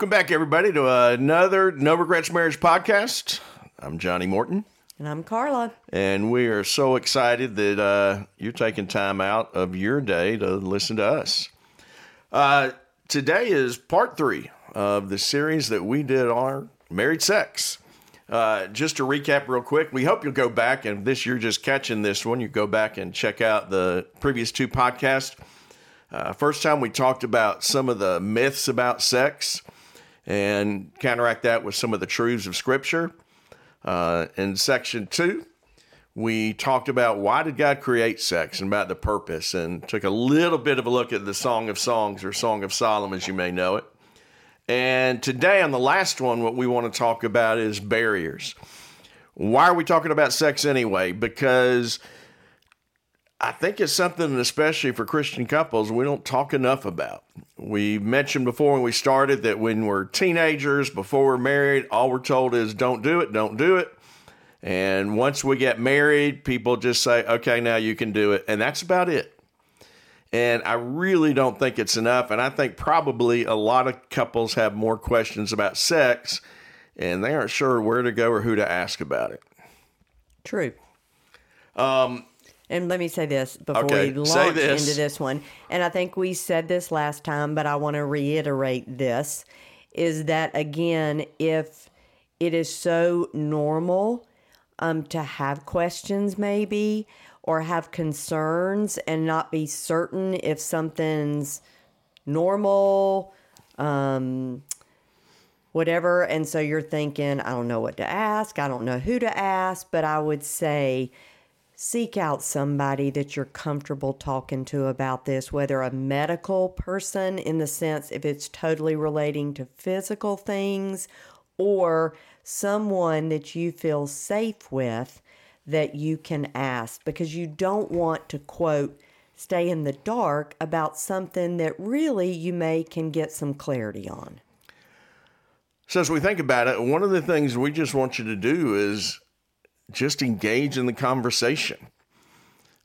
Welcome back, everybody, to another No Regrets Marriage podcast. I'm Johnny Morton, And I'm Carla. and we are so excited that uh, you're taking time out of your day to listen to us. Uh, today is part three of the series that we did on married sex. Uh, just to recap real quick, we hope you'll go back and this year just catching this one, you go back and check out the previous two podcasts. Uh, first time we talked about some of the myths about sex and counteract that with some of the truths of Scripture. Uh, in section two, we talked about why did God create sex and about the purpose, and took a little bit of a look at the Song of Songs or Song of Solomon, as you may know it. And today, on the last one, what we want to talk about is barriers. Why are we talking about sex anyway? Because I think it's something, especially for Christian couples, we don't talk enough about. We mentioned before when we started that when we're teenagers, before we're married, all we're told is don't do it, don't do it. And once we get married, people just say, okay, now you can do it. And that's about it. And I really don't think it's enough. And I think probably a lot of couples have more questions about sex and they aren't sure where to go or who to ask about it. True. Um, and let me say this before Okay, we launch this. into this one. And I think we said this last time, but I want to reiterate this is that again, if it is so normal um, to have questions, maybe, or have concerns and not be certain if something's normal, um, whatever. And so you're thinking, I don't know what to ask. I don't know who to ask. But I would say, seek out somebody that you're comfortable talking to about this, whether a medical person, in the sense if it's totally relating to physical things, or someone that you feel safe with that you can ask because you don't want to quote stay in the dark about something that really you may can get some clarity on. So, as we think about it, one of the things we just want you to do is just engage in the conversation.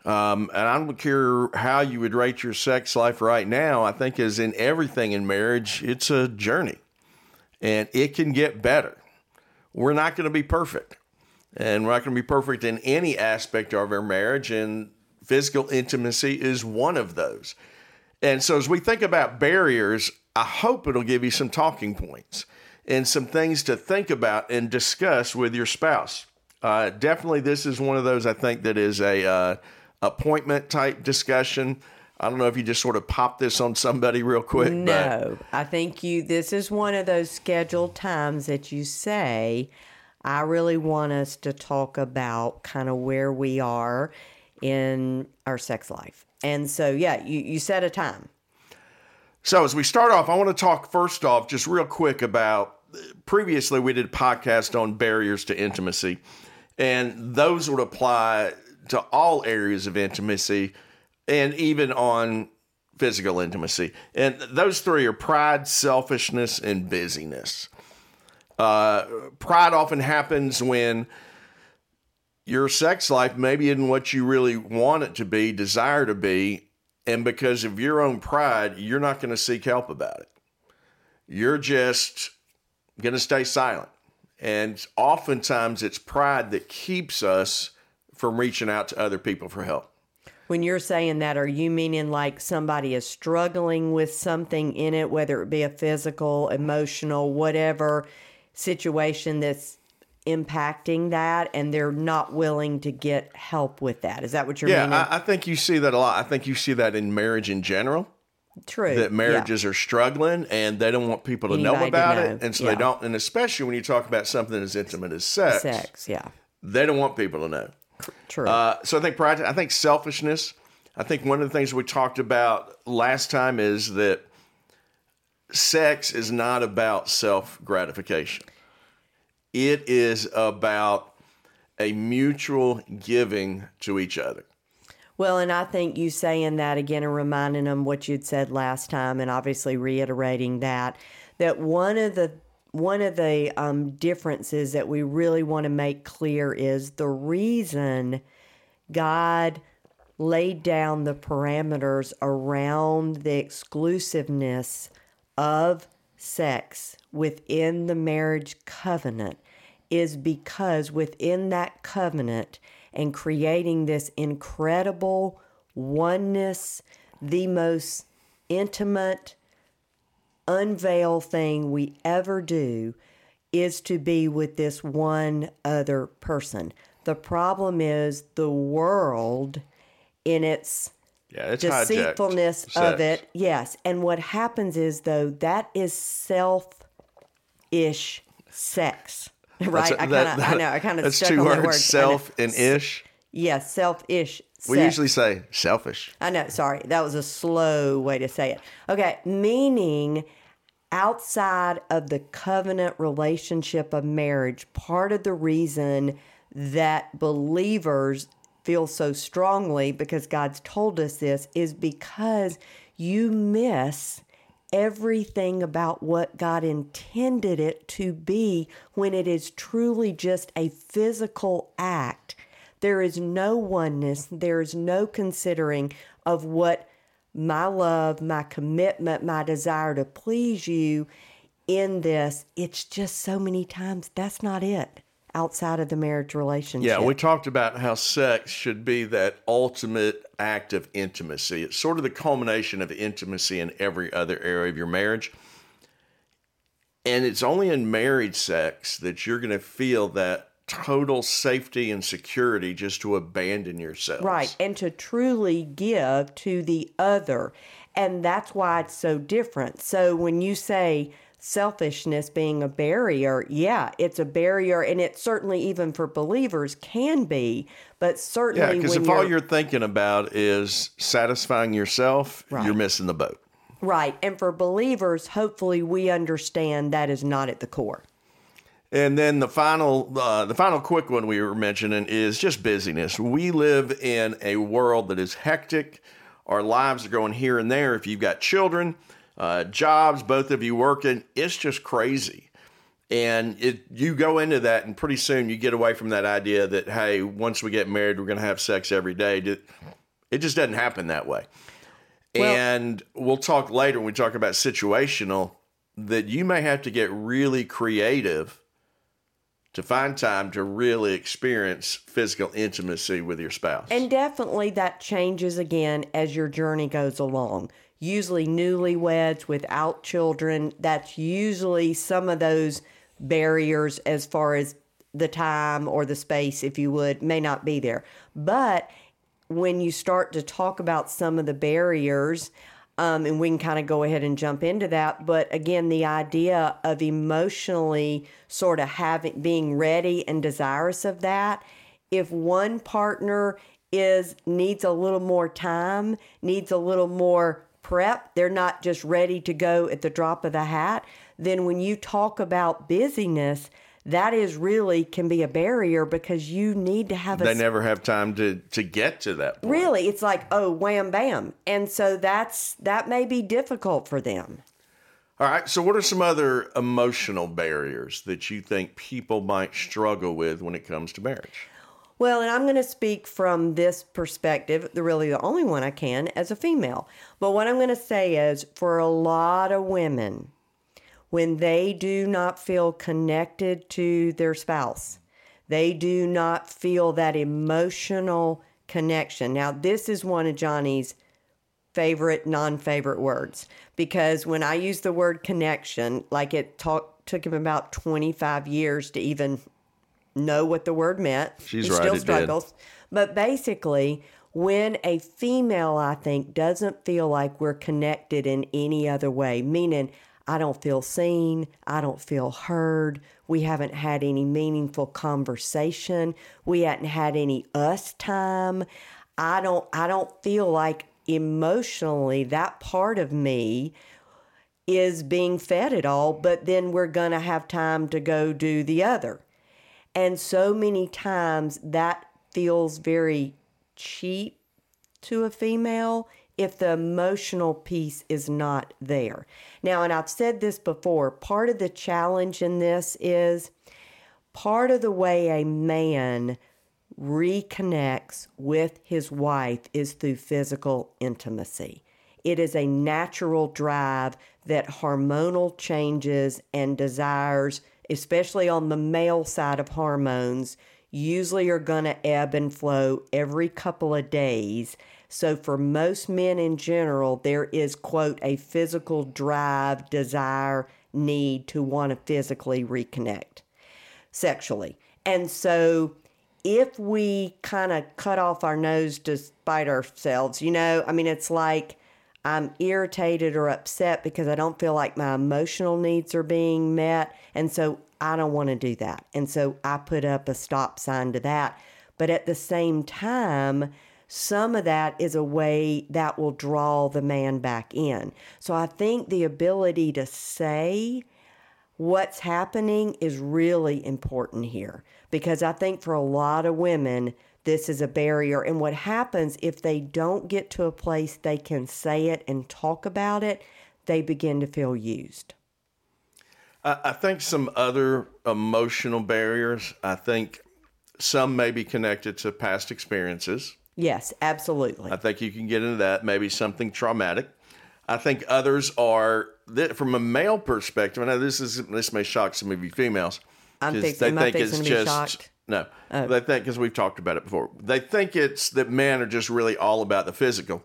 Um, and I don't care how you would rate your sex life right now. I think, as in everything in marriage, it's a journey and it can get better. We're not going to be perfect, and we're not going to be perfect in any aspect of our marriage, and physical intimacy is one of those. And so, as we think about barriers, I hope it'll give you some talking points and some things to think about and discuss with your spouse. Uh, definitely, this is one of those I think that is a uh, appointment type discussion. I don't know if you just sort of pop this on somebody real quick. But No, I think you. This is one of those scheduled times that you say, "I really want us to talk about kind of where we are in our sex life." And so, yeah, you you set a time. So, as we start off, I want to talk first off just real quick about previously we did a podcast on barriers to intimacy, and those would apply to all areas of intimacy and even on physical intimacy. And those three are pride, selfishness, and busyness. Uh, pride often happens when your sex life maybe isn't what you really want it to be, desire to be, and because of your own pride, you're not going to seek help about it. You're just going to stay silent. And oftentimes it's pride that keeps us from reaching out to other people for help. When you're saying that, are you meaning like somebody is struggling with something in it, whether it be a physical, emotional, whatever situation that's impacting that, and they're not willing to get help with that? Is that what you're Yeah, meaning? I, I think you see that a lot. I think you see that in marriage in general. True. that yeah. marriages are struggling and they don't want people to know Anybody to about know. it and so Yeah. they don't and especially when you talk about something as intimate as sex, sex. Yeah. they don't want people to know True. uh, so i think pride i think selfishness i think one of the things we talked about last time is that sex is not about self gratification it is about a mutual giving to each other Well, and I think you saying that again and reminding them what you'd said last time, and obviously reiterating that that one of the one of the um, differences that we really want to make clear is the reason God laid down the parameters around the exclusiveness of sex within the marriage covenant is because within that covenant and creating this incredible oneness, the most intimate, unveil thing we ever do is to be with this one other person. The problem is the world in its Yeah, it's deceitfulness hijacked of it. Yes. And what happens is, though, that is self ish sex. Right? I kind of, I know, I kind of That's stuck two on words, that word. Self and ish. Yes, self ish. We usually say selfish. I know, sorry. That was a slow way to say it. Okay, meaning outside of the covenant relationship of marriage, part of the reason that believers feel so strongly because God's told us this is because you miss everything about what God intended it to be when it is truly just a physical act. There is no oneness, there is no considering of what my love, my commitment, my desire to please you in this. It's just so many times that's not it outside of the marriage relationship. Yeah, we talked about how sex should be that ultimate act of intimacy. It's sort of the culmination of intimacy in every other area of your marriage. And it's only in married sex that you're going to feel that total safety and security just to abandon yourself. Right. And to truly give to the other. And that's why it's so different. So when you say selfishness being a barrier, yeah, it's a barrier. And it certainly, even for believers, can be. But certainly, Yeah, because if you're, all you're thinking about is satisfying yourself, Right. you're missing the boat. right. And for believers, hopefully, we understand that is not at the core. And then the final, uh, the final quick one we were mentioning is just busyness. We live in a world that is hectic. Our lives are going here and there. If you've got children, uh, jobs, both of you working, it's just crazy. And it, you go into that, and pretty soon you get away from that idea that hey, once we get married, we're going to have sex every day. It- just doesn't happen that way. Well- and we'll talk later when we talk about situational that you may have to get really creative to find time to really experience physical intimacy with your spouse. And definitely that changes again as your journey goes along. Usually, newlyweds without children, that's usually some of those barriers as far as the time or the space, if you would, may not be there. But when you start to talk about some of the barriers, um, and we can kind of go ahead and jump into that. But again, the idea of emotionally sort of having being ready and desirous of that. If one partner is needs a little more time, needs a little more prep, they're not just ready to go at the drop of the hat, then when you talk about busyness, that is really can be a barrier because you need to have a they never have time to to get to that point. really it's like oh wham bam and so that's that may be difficult for them All right. So, what are some other emotional barriers that you think people might struggle with when it comes to marriage? Well and i'm going to speak from this perspective the really the only one i can as a female but what i'm going to say is for a lot of women when they do not feel connected to their spouse they do not feel that emotional connection now this is one of johnny's favorite, non favorite words. Because when I use the word connection, like it talk, took him about 25 years to even know what the word meant. She's he right, still struggles. But basically, when a female, I think, doesn't feel like we're connected in any other way, meaning I don't feel seen, I don't feel heard, we haven't had any meaningful conversation, we hadn't had any us time. I don't I don't feel like emotionally that part of me is being fed at all, but then we're going to have time to go do the other. And so many times that feels very cheap to a female if the emotional piece is not there. Now, and I've said this before, part of the challenge in this is part of the way a man reconnects with his wife is through physical intimacy. it is a natural drive that hormonal changes and desires, especially on the male side of hormones, usually are going to ebb and flow every couple of days. So, for most men in general, there is, quote, a physical drive, desire, need to want to physically reconnect sexually. And so, if we kind of cut off our nose to spite ourselves, you know, I mean, it's like I'm irritated or upset because I don't feel like my emotional needs are being met. And so I don't want to do that. And so I put up a stop sign to that. But at the same time, some of that is a way that will draw the man back in. So I think the ability to say what's happening is really important here because I think for a lot of women, this is a barrier. And what happens if they don't get to a place they can say it and talk about it, they begin to feel used. I, think some other emotional barriers, I think some may be connected to past experiences. Yes, absolutely. I think you can get into that, maybe something traumatic. I think others are from a male perspective. I know this is this may shock some of you females. I'm fixing, they think it's just shocked? No. Oh. They think because we've talked about it before. They think it's that men are just really all about the physical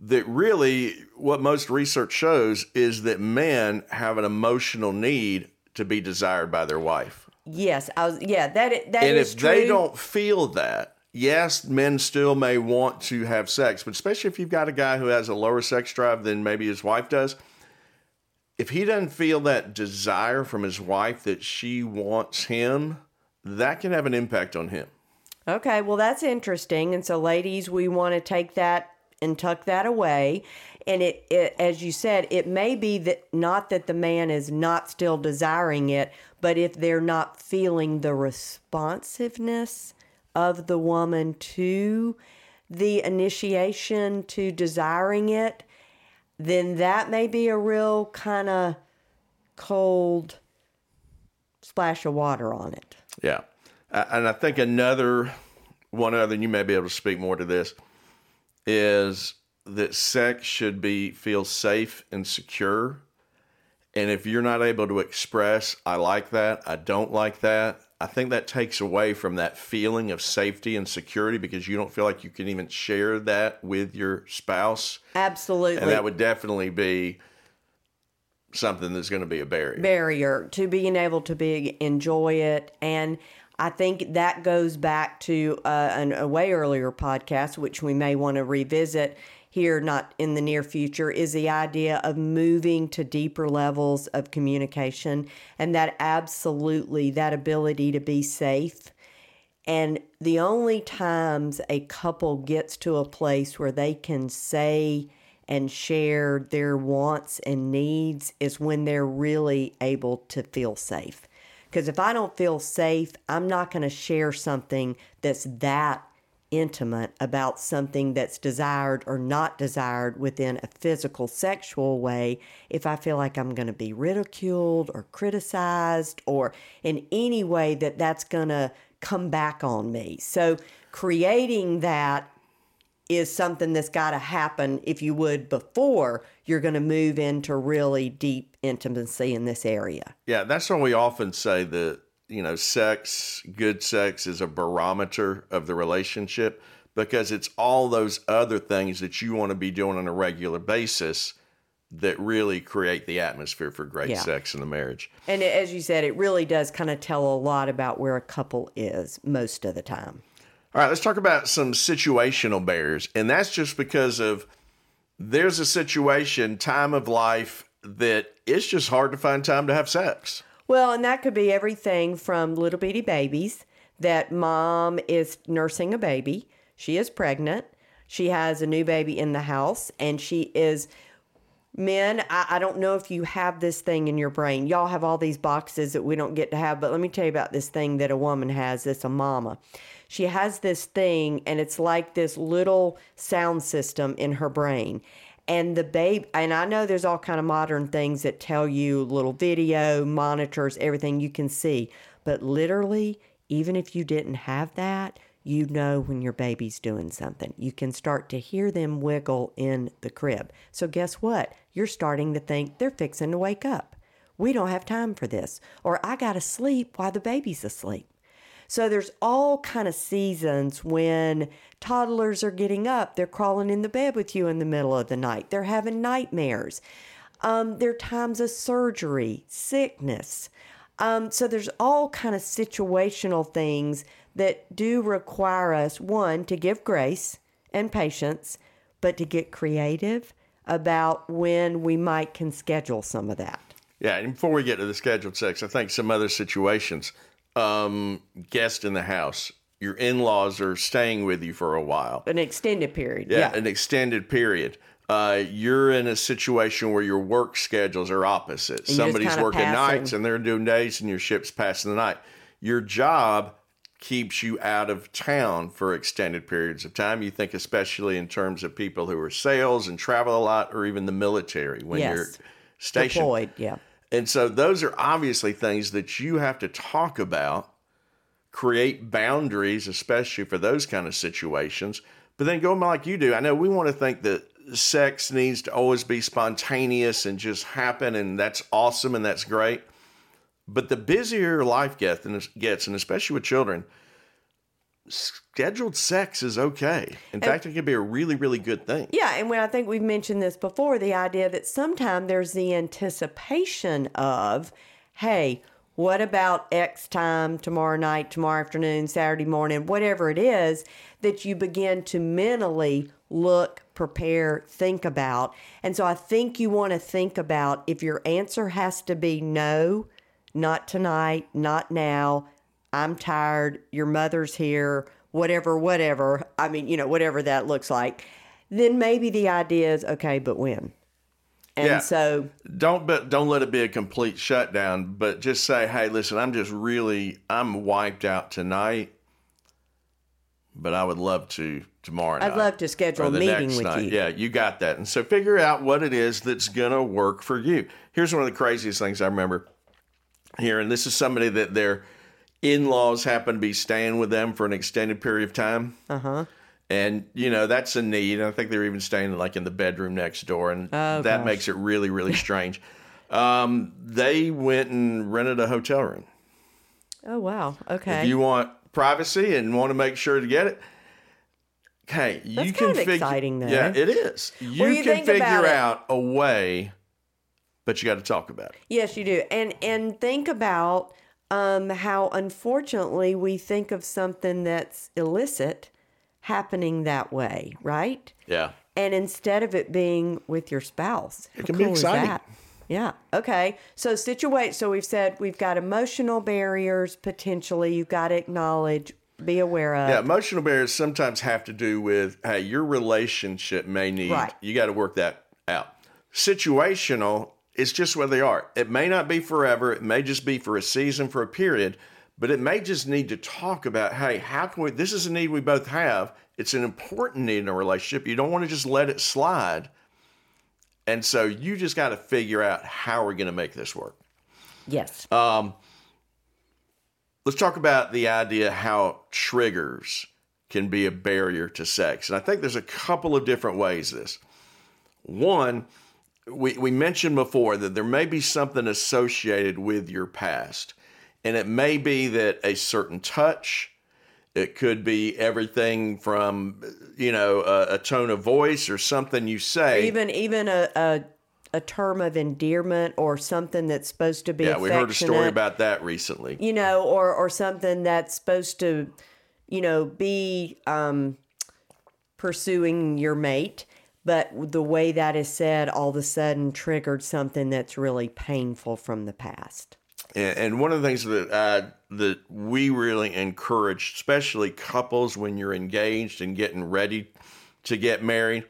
that really what most research shows is that men have an emotional need to be desired by their wife. Yes, I was. Yeah, that that and is if true. they don't feel that, yes, men still may want to have sex, but especially if you've got a guy who has a lower sex drive than maybe his wife does, if he doesn't feel that desire from his wife that she wants him, that can have an impact on him. Okay, well that's interesting. And so ladies, we want to take that and tuck that away. And it, it, as you said, it may be that not that the man is not still desiring it, but if they're not feeling the responsiveness of the woman to the initiation to desiring it, then that may be a real kind of cold splash of water on it. Yeah. And I think another one other, and you may be able to speak more to this is that sex should be feel safe and secure. And if you're not able to express, I like that, I don't like that, I think that takes away from that feeling of safety and security because you don't feel like you can even share that with your spouse. Absolutely. And that would definitely be something that's going to be a barrier. Barrier to being able to be enjoy it and I think that goes back to uh, an, a way earlier podcast, which we may want to revisit here, not in the near future, is the idea of moving to deeper levels of communication and that absolutely that ability to be safe. And the only times a couple gets to a place where they can say and share their wants and needs is when they're really able to feel safe. Because if I don't feel safe, I'm not going to share something that's that intimate about something that's desired or not desired within a physical sexual way if I feel like I'm going to be ridiculed or criticized or in any way that that's going to come back on me. So creating that is something that's got to happen if you would before you're going to move into really deep intimacy in this area. Yeah, that's why we often say that, you know, sex, good sex is a barometer of the relationship because it's all those other things that you want to be doing on a regular basis that really create the atmosphere for great yeah. sex in the marriage. And as you said, it really does kind of tell a lot about where a couple is most of the time. All right, let's talk about some situational barriers. And that's just because of there's a situation, time of life, that it's just hard to find time to have sex. Well, and that could be everything from little bitty babies that mom is nursing a baby, she is pregnant, she has a new baby in the house, and she is. Men, I, I don't know if you have this thing in your brain. Y'all have all these boxes that we don't get to have, but let me tell you about this thing that a woman has that's a mama she has this thing and it's like this little sound system in her brain and the babe and i know there's all kind of modern things that tell you little video monitors everything you can see but literally even if you didn't have that you know when your baby's doing something. You can start to hear them wiggle in the crib. So, guess what? You're starting to think they're fixing to wake up. We don't have time for this. Or I got to sleep while the baby's asleep. So there's all kind of seasons when toddlers are getting up, they're crawling in the bed with you in the middle of the night. They're having nightmares. Um, there are times of surgery, sickness. Um, so there's all kind of situational things that do require us one to give grace and patience, but to get creative about when we might can schedule some of that. Yeah, and before we get to the scheduled sex, I think some other situations um, guest in the house. Your in laws are staying with you for a while. An extended period. Yeah, Yeah. an extended period. Uh, you're in a situation where your work schedules are opposite. just Somebody's working passing. nights and they're doing days, and your ship's passing the night. Your job keeps you out of town for extended periods of time. You think, especially in terms of people who are sales and travel a lot, or even the military when Yes. you're stationed. Deployed. Yeah. And so those are obviously things that you have to talk about, create boundaries, especially for those kind of situations. But then going like you do, I know we want to think that sex needs to always be spontaneous and just happen, and that's awesome and that's great. But the busier life gets, and gets, and especially with children, scheduled sex is okay. In fact, it can be a really, really good thing. Yeah, and when I think we've mentioned this before, the idea that sometimes there's the anticipation of, hey, what about X time tomorrow night, tomorrow afternoon, Saturday morning, whatever it is, that you begin to mentally look, prepare, think about. And so I think you want to think about if your answer has to be no, not tonight, not now, I'm tired, your mother's here, whatever, whatever. I mean, you know, whatever that looks like. Then maybe the idea is okay, but when? And Yeah. so, don't but don't let it be a complete shutdown but just say hey listen i'm just really i'm wiped out tonight but i would love to tomorrow night I'd love to schedule a meeting with night. you. yeah you got that and so figure out what it is that's gonna work for you here's one of the craziest things i remember here and this is somebody that their in-laws happen to be staying with them for an extended period of time Uh huh. and you know that's a need. I think they're even staying like in the bedroom next door, and Oh, that gosh. makes it really, really strange. um, they went and rented a hotel room. Oh, wow. Okay. If you want privacy and want to make sure to get it, okay, you That's can kind of figure. exciting, though. Yeah, it is. You Well, you can figure out a way, but you got to talk about it. Yes, you do. And and think about um, how unfortunately we think of something that's illicit happening that way, right? Yeah. And instead of it being with your spouse, It how can cool is exciting. that? Yeah. Okay. So situate. So we've said we've got emotional barriers potentially. You've got to acknowledge, be aware of. Yeah, emotional barriers sometimes have to do with hey, your relationship may need Right. you got to work that out. Situational is just where they are. It may not be forever. It may just be for a season, for a period, but it may just need to talk about hey, how can we? This is a need we both have. It's an important need in a relationship. You don't want to just let it slide. And so you just got to figure out how we're going to make this work. Yes. Um, let's talk about the idea how triggers can be a barrier to sex. And I think there's a couple of different ways this. One, we, we mentioned before that there may be something associated with your past. And it may be that a certain touch, it could be everything from, you know, a, a tone of voice or something you say. even even a, a a term of endearment or something that's supposed to be yeah, we heard a story about that recently. you know, or or something that's supposed to, you know, be um, pursuing your mate, but the way that is said, all of a sudden triggered something that's really painful from the past. And, one of the things that uh, that we really encourage, especially couples when you're engaged and getting ready to get married,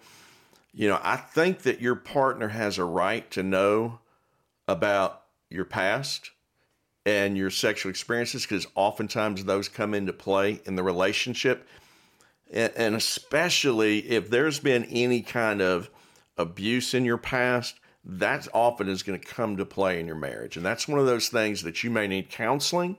you know, I think that your partner has a right to know about your past and your sexual experiences because oftentimes those come into play in the relationship. And, and especially if there's been any kind of abuse in your past, that often is going to come to play in your marriage. And that's one of those things that you may need counseling.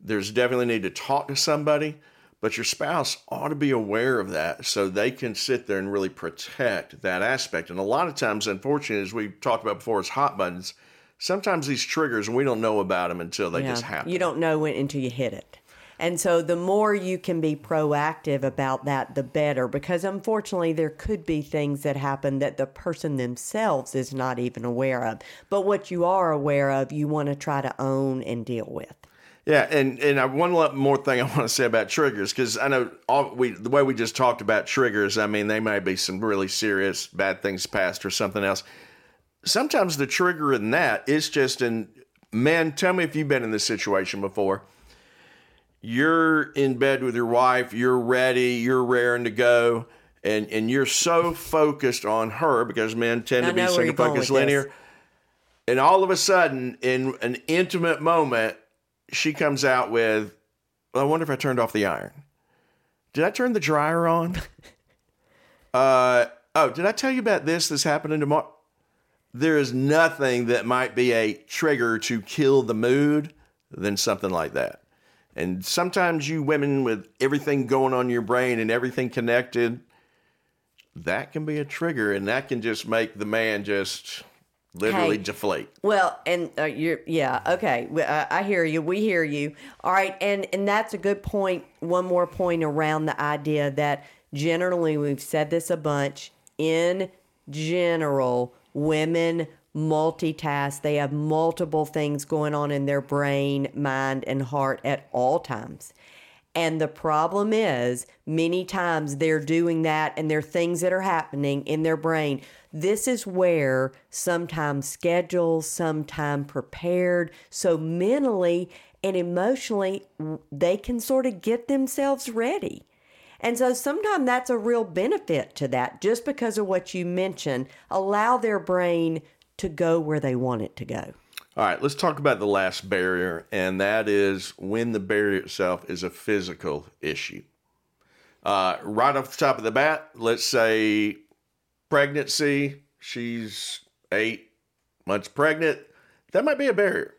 There's definitely need to talk to somebody, but your spouse ought to be aware of that so they can sit there and really protect that aspect. And a lot of times, unfortunately, as we talked about before, as hot buttons, sometimes these triggers, we don't know about them until they just happen. You don't know when until you hit it. And so the more you can be proactive about that, the better. Because unfortunately, there could be things that happen that the person themselves is not even aware of. But what you are aware of, you want to try to own and deal with. Yeah, and and I, one more thing I want to say about triggers because I know all we the way we just talked about triggers. I mean, they may be some really serious bad things past or something else. Sometimes the trigger in that is just in men. Tell me if you've been in this situation before you're in bed with your wife, you're ready, you're raring to go, and and you're so focused on her because men tend to be single focused linear. This. And all of a sudden, in an intimate moment, she comes out with, I wonder if I turned off the iron. Did I turn the dryer on? uh, oh, did I tell you about this that's happening tomorrow? There is nothing that might be a trigger to kill the mood than something like that. And sometimes you women with everything going on in your brain and everything connected, that can be a trigger and that can just make the man just literally hey, deflate. Well, and uh, you're yeah, okay. Uh, I hear you. We hear you. All right, and and that's a good point. One more point around the idea that generally we've said this a bunch in general women multitask. They have multiple things going on in their brain, mind, and heart at all times. And the problem is, many times they're doing that and there are things that are happening in their brain. This is where sometimes scheduled, sometimes prepared. So mentally and emotionally, they can sort of get themselves ready. And so sometimes that's a real benefit to that just because of what you mentioned. Allow their brain to go where they want it to go. All right, let's talk about the last barrier, and that is when the barrier itself is a physical issue. Uh, right off the top of the bat, let's say pregnancy, she's eight months pregnant. That might be a barrier.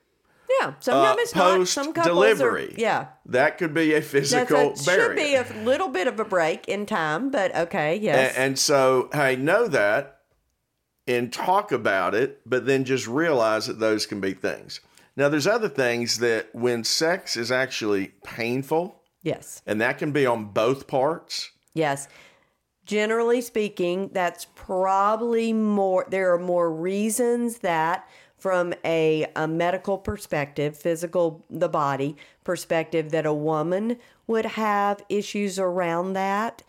Yeah, sometimes uh, it's not. Some couples delivery. Are, yeah, that could be a physical That's a, barrier. Should be a little bit of a break in time, but okay, yes. And, and so, hey, know that and talk about it, but then just realize that those can be things. Now, there's other things that when sex is actually painful. Yes. And that can be on both parts. Yes. Generally speaking, that's probably more, there are more reasons that from a, a medical perspective, physical, the body perspective, that a woman would have issues around that.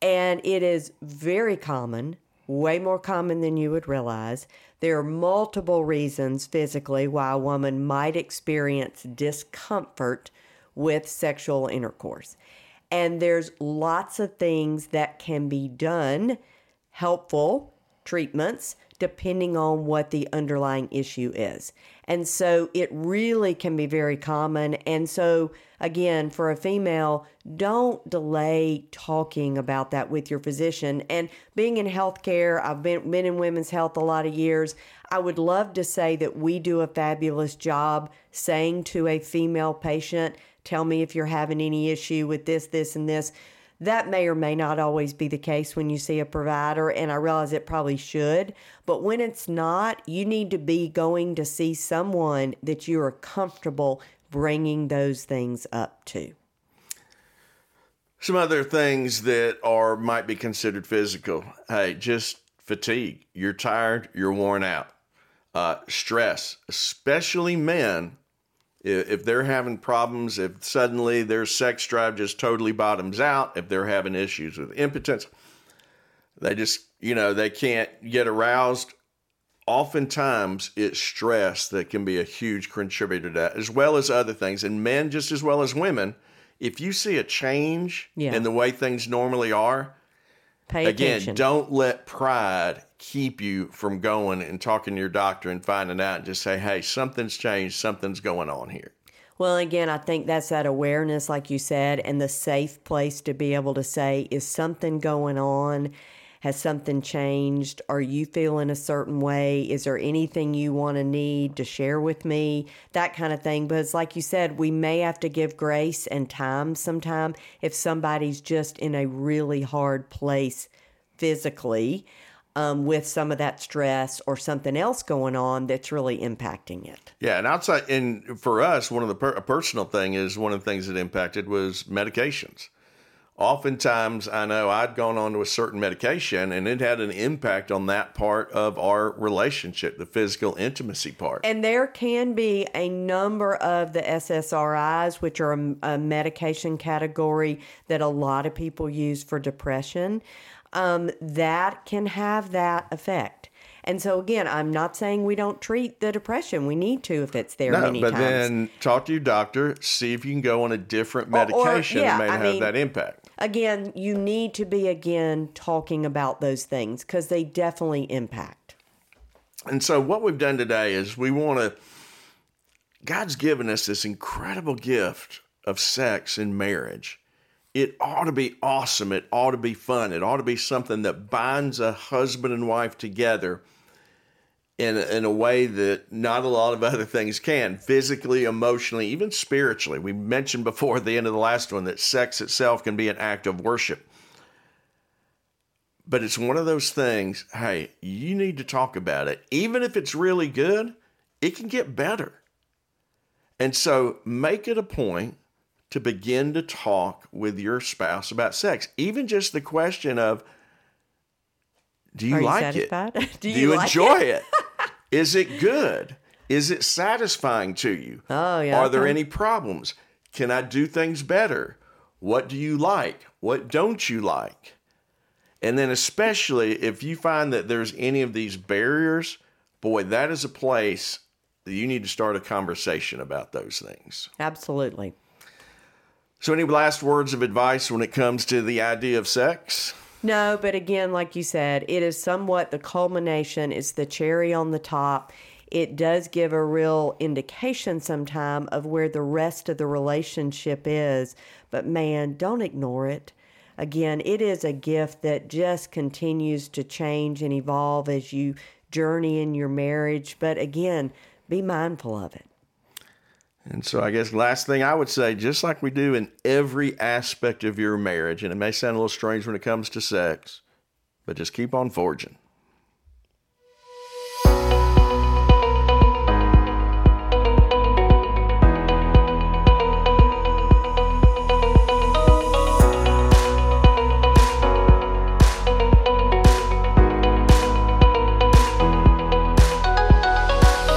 And it is very common way more common than you would realize. There are multiple reasons physically why a woman might experience discomfort with sexual intercourse. And there's lots of things that can be done, helpful treatments, depending on what the underlying issue is. And so it really can be very common. And so, again, for a female, don't delay talking about that with your physician. And being in healthcare, I've been, been in women's health a lot of years. I would love to say that we do a fabulous job saying to a female patient, Tell me if you're having any issue with this, this, and this. That may or may not always be the case when you see a provider, and I realize it probably should. But when it's not, you need to be going to see someone that you are comfortable bringing those things up to. Some other things that are might be considered physical. Hey, just fatigue. You're tired. You're worn out. Uh, stress, especially men if they're having problems, if suddenly their sex drive just totally bottoms out, if they're having issues with impotence, they just, you know, they can't get aroused. Oftentimes, it's stress that can be a huge contributor to that, as well as other things. And men, just as well as women, if you see a change yeah. in the way things normally are, Pay again, attention. don't let pride keep you from going and talking to your doctor and finding out and just say, hey, something's changed, something's going on here. Well, again, I think that's that awareness, like you said, and the safe place to be able to say, is something going on? Has something changed? Are you feeling a certain way? Is there anything you want to need to share with me? That kind of thing. But it's like you said, we may have to give grace and time sometime if somebody's just in a really hard place physically um, with some of that stress or something else going on that's really impacting it. Yeah, and outside, and for us, one of the per- personal thing is one of the things that impacted was medications. Oftentimes, I know I'd gone on to a certain medication, and it had an impact on that part of our relationship, the physical intimacy part. And there can be a number of the SSRIs, which are a, a medication category that a lot of people use for depression um, that can have that effect. And so again, I'm not saying we don't treat the depression. We need to if it's there no, many but times. then talk to your doctor, see if you can go on a different medication or, yeah, that may I have mean, that impact. Again, you need to be again talking about those things because they definitely impact. And so what we've done today is we want to God's given us this incredible gift of sex in marriage it ought to be awesome. It ought to be fun. It ought to be something that binds a husband and wife together in, in a way that not a lot of other things can physically, emotionally, even spiritually. We mentioned before at the end of the last one that sex itself can be an act of worship. But it's one of those things, hey, you need to talk about it. Even if it's really good, it can get better. And so make it a point to begin to talk with your spouse about sex. Even just the question of, do you Are like you it? do, Do you, you like enjoy it? it? Is it good? Is it satisfying to you? Oh, yeah, Are there okay. any problems? Can I do things better? What do you like? What don't you like? And then, especially if you find that there's any of these barriers, boy, that is a place that you need to start a conversation about those things. Absolutely. So, any last words of advice when it comes to the idea of sex? No, but again, like you said, it is somewhat the culmination, it's the cherry on the top. It does give a real indication sometime of where the rest of the relationship is. But man, don't ignore it. Again, it is a gift that just continues to change and evolve as you journey in your marriage. But again, be mindful of it. And so, I guess last thing I would say, just like we do in every aspect of your marriage, and it may sound a little strange when it comes to sex, but just keep on forging.